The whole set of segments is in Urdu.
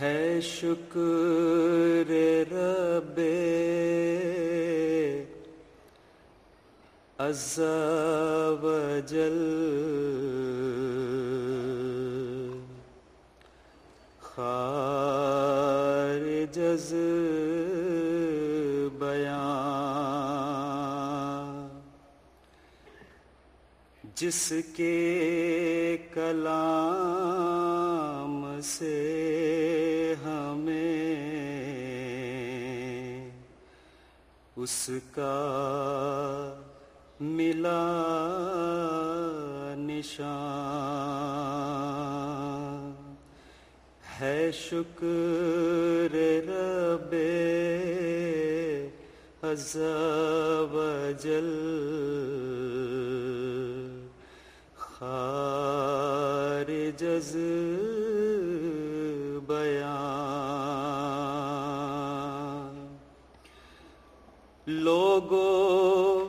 ہے شکر رب عز و جل خار جز بیان جس کے کلام سے اس کا ملا نشان ہے شکر رب عز جل خار جز لوگو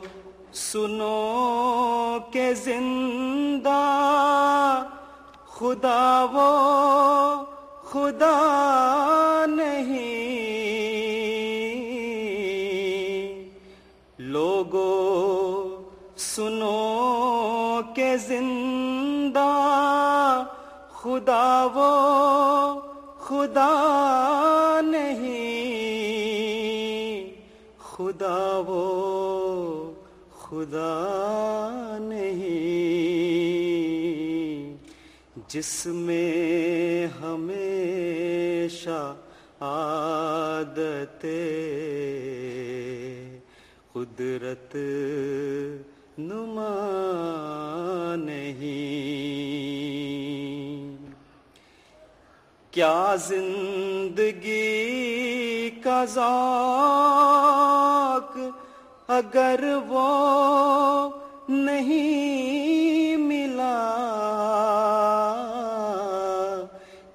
سنو کہ زندہ خدا وہ خدا نہیں۔ لوگو سنو کہ زندہ خدا وہ خدا نہیں۔ خدا وہ خدا نہیں۔ جس میں ہمیشہ عادت قدرت نما کیا زندگی کا ذوق اگر وہ نہیں ملا؟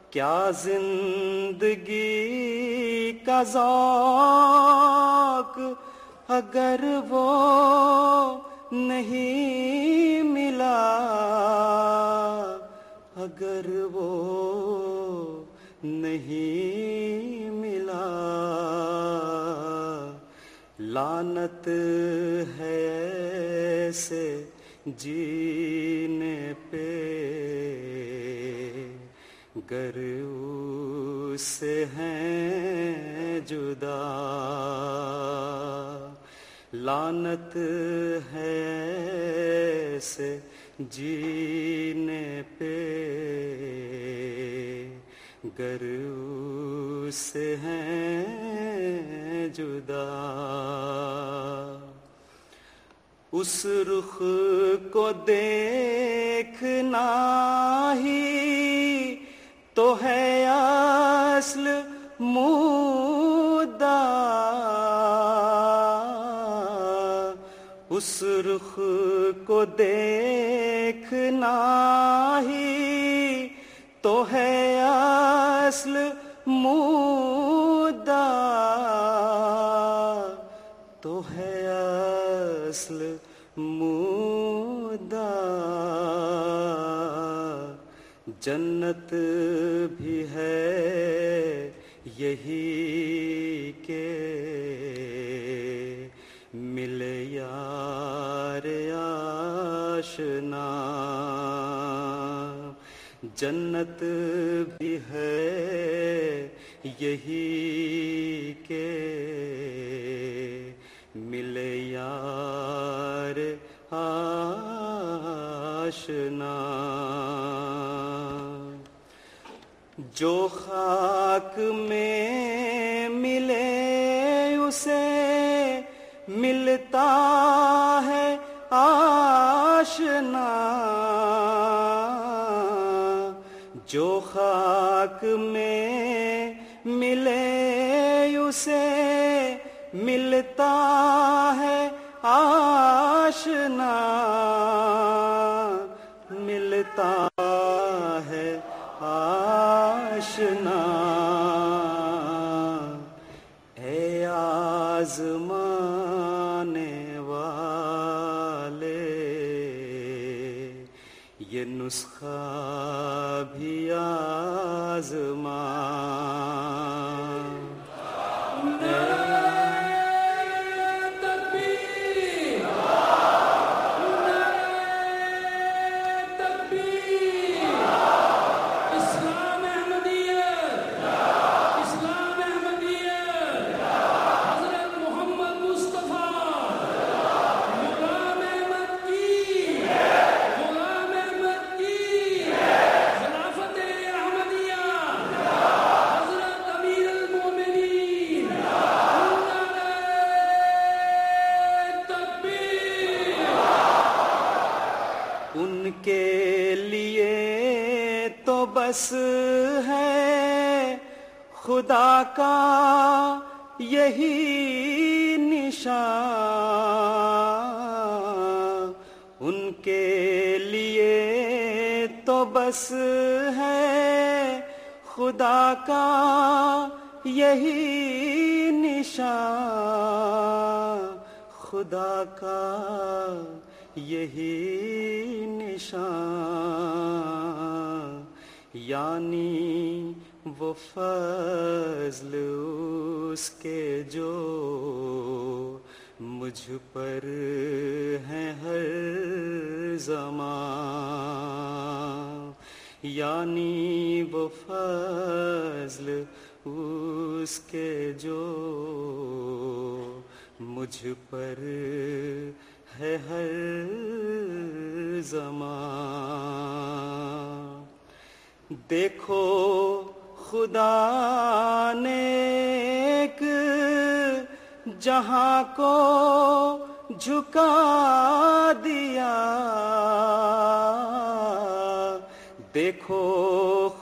کیا زندگی کا ذوق اگر وہ نہیں ملا؟ اگر وہ نہیں ملا۔ لانت ہے ایسے جینے پہ۔ گر سے ہیں جدا۔ لانت ہے ایسے جینے پہ۔ گر سے ہیں جدا۔ اس رخ کو دیکھنا ہی تو ہے اصل مدعا اس رخ کو دیکھنا ہی تو ہے اصل مدعا تو ہے اصل مدعا جنت بھی ہے یہی کہ جنت بھی ہے یہی کے ملے یار آشنا۔ جو خاک میں جو خاک میں ملے اسے ملتا ہے آشنا، ملتا ہے آشنا۔ اے آزمانے والے، یہ نسخہ تو بس ہے خدا کا یہی نشان۔ ان کے لیے تو بس ہے خدا کا یہی نشان۔ خدا کا یہی نشان۔ یعنی وہ فضل اس کے جو مجھ پر ہیں ہر زمان۔ یعنی وہ فضل اس کے جو مجھ پر ہے ہر زمان۔ دیکھو خدا نے ایک جہاں کو جھکا دیا۔ دیکھو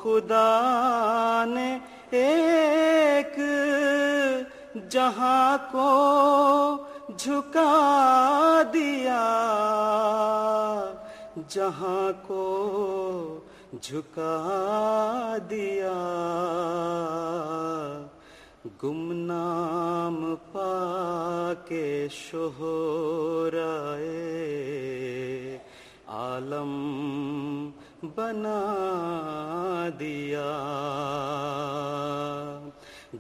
خدا نے ایک جہاں کو جھکا دیا۔ جہاں کو جھکا دیا گمنام پا کے شہرائے عالم بنا دیا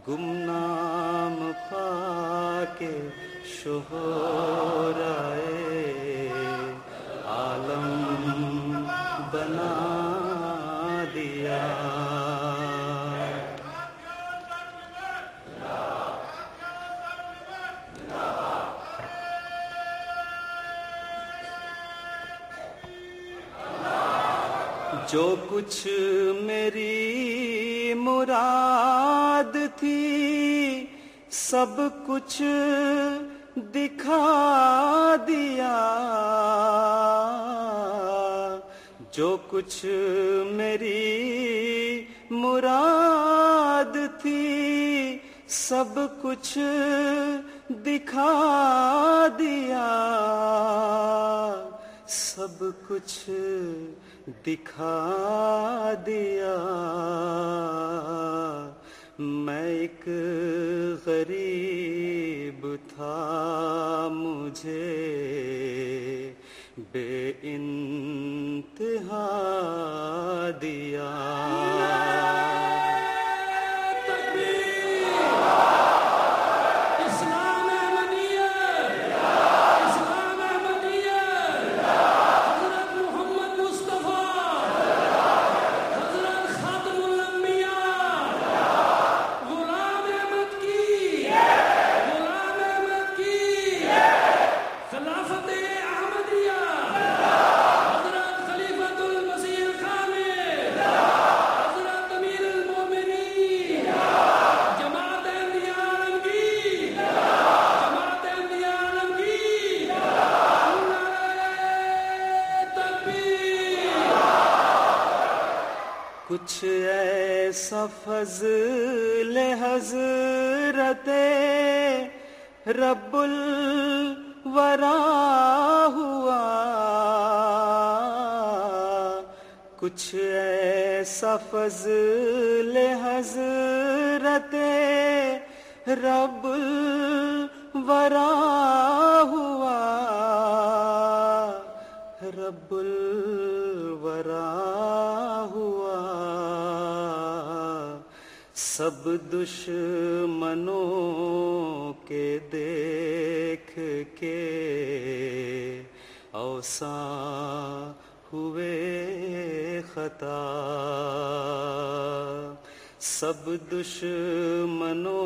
گمنام پا جو کچھ میری مراد تھی، سب کچھ دکھا دیا۔ جو کچھ میری مراد تھی، سب کچھ دکھا دیا۔ سب کچھ دکھا دیا۔ میں ایک غریب تھا مجھے۔ بے ان حضرت رب الورا ہوا۔ کچھ ایسا فضل حضرت رب الورا ہوا۔ رب الورا ہوا۔ سب دشمنوں کے دیکھ کے اوساں ہوئے خطا۔ سب دشمنوں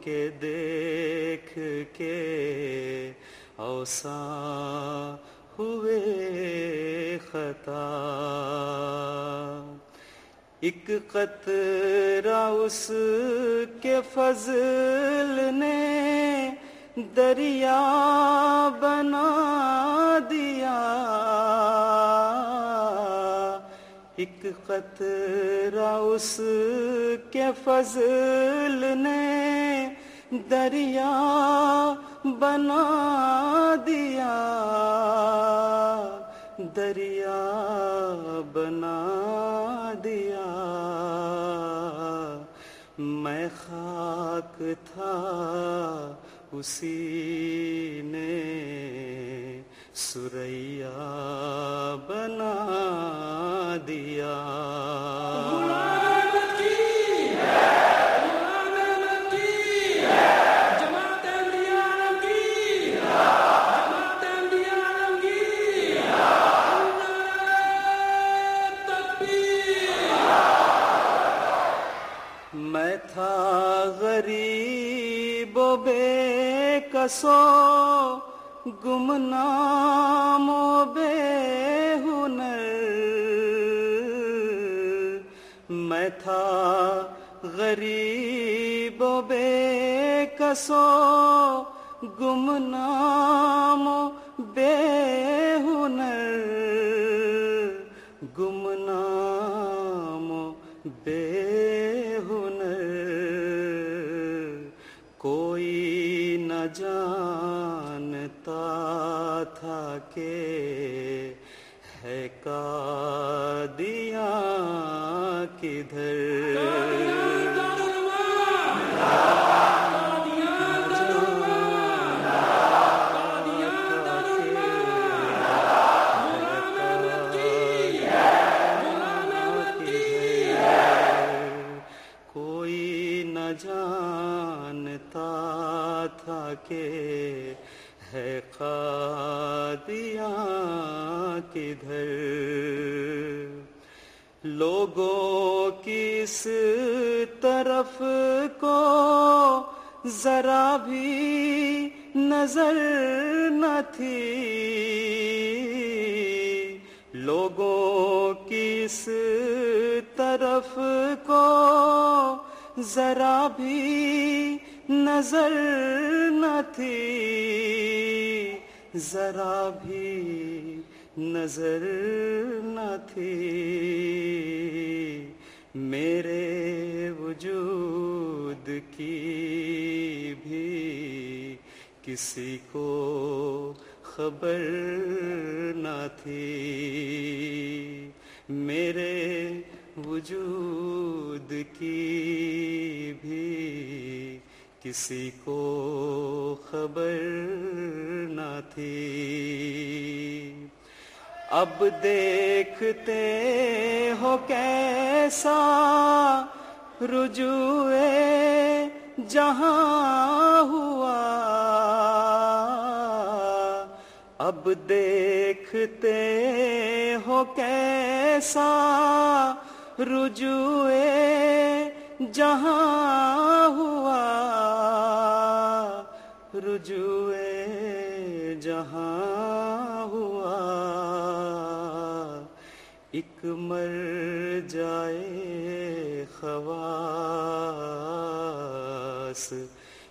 کے دیکھ کے اوساں ہوئے خطا۔ ایک قطرہ اس کے فضل نے دریا بنا دیا۔ ایک قطرہ اس کے فضل نے دریا بنا دیا۔ دریا بنا تھا اسی نے سرئی بے کسو گمنام و بے ہنر۔ میں تھا غریب و بے کسو گمنام و بے ہنر۔ گمنام کدھر لوگوں کی اس طرف کو ذرا بھی نظر نہ تھی۔ لوگوں کی اس طرف کو ذرا بھی نظر نہ تھی۔ ذرا بھی نظر نہ تھی۔ میرے وجود کی بھی کسی کو خبر نہ تھی۔ میرے وجود کی بھی کسی کو خبر نہ تھی۔ اب دیکھتے ہو کیسا رجوع جہاں ہوا۔ اب دیکھتے ہو کیسا رجوع جہاں ہوا۔ رجوع جہاں ایک مر جائے خواص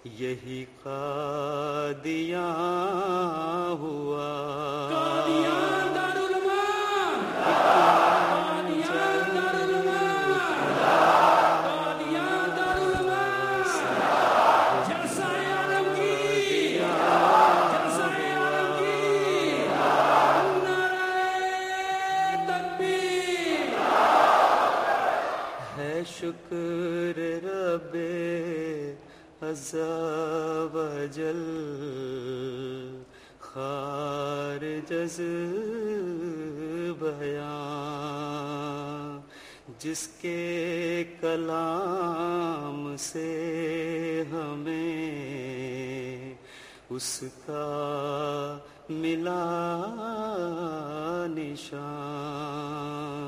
یہی قادیاں ہوا۔ قادیاں شکر رب عز و جل خار جز بیان، جس کے کلام سے ہمیں اس کا ملا نشان۔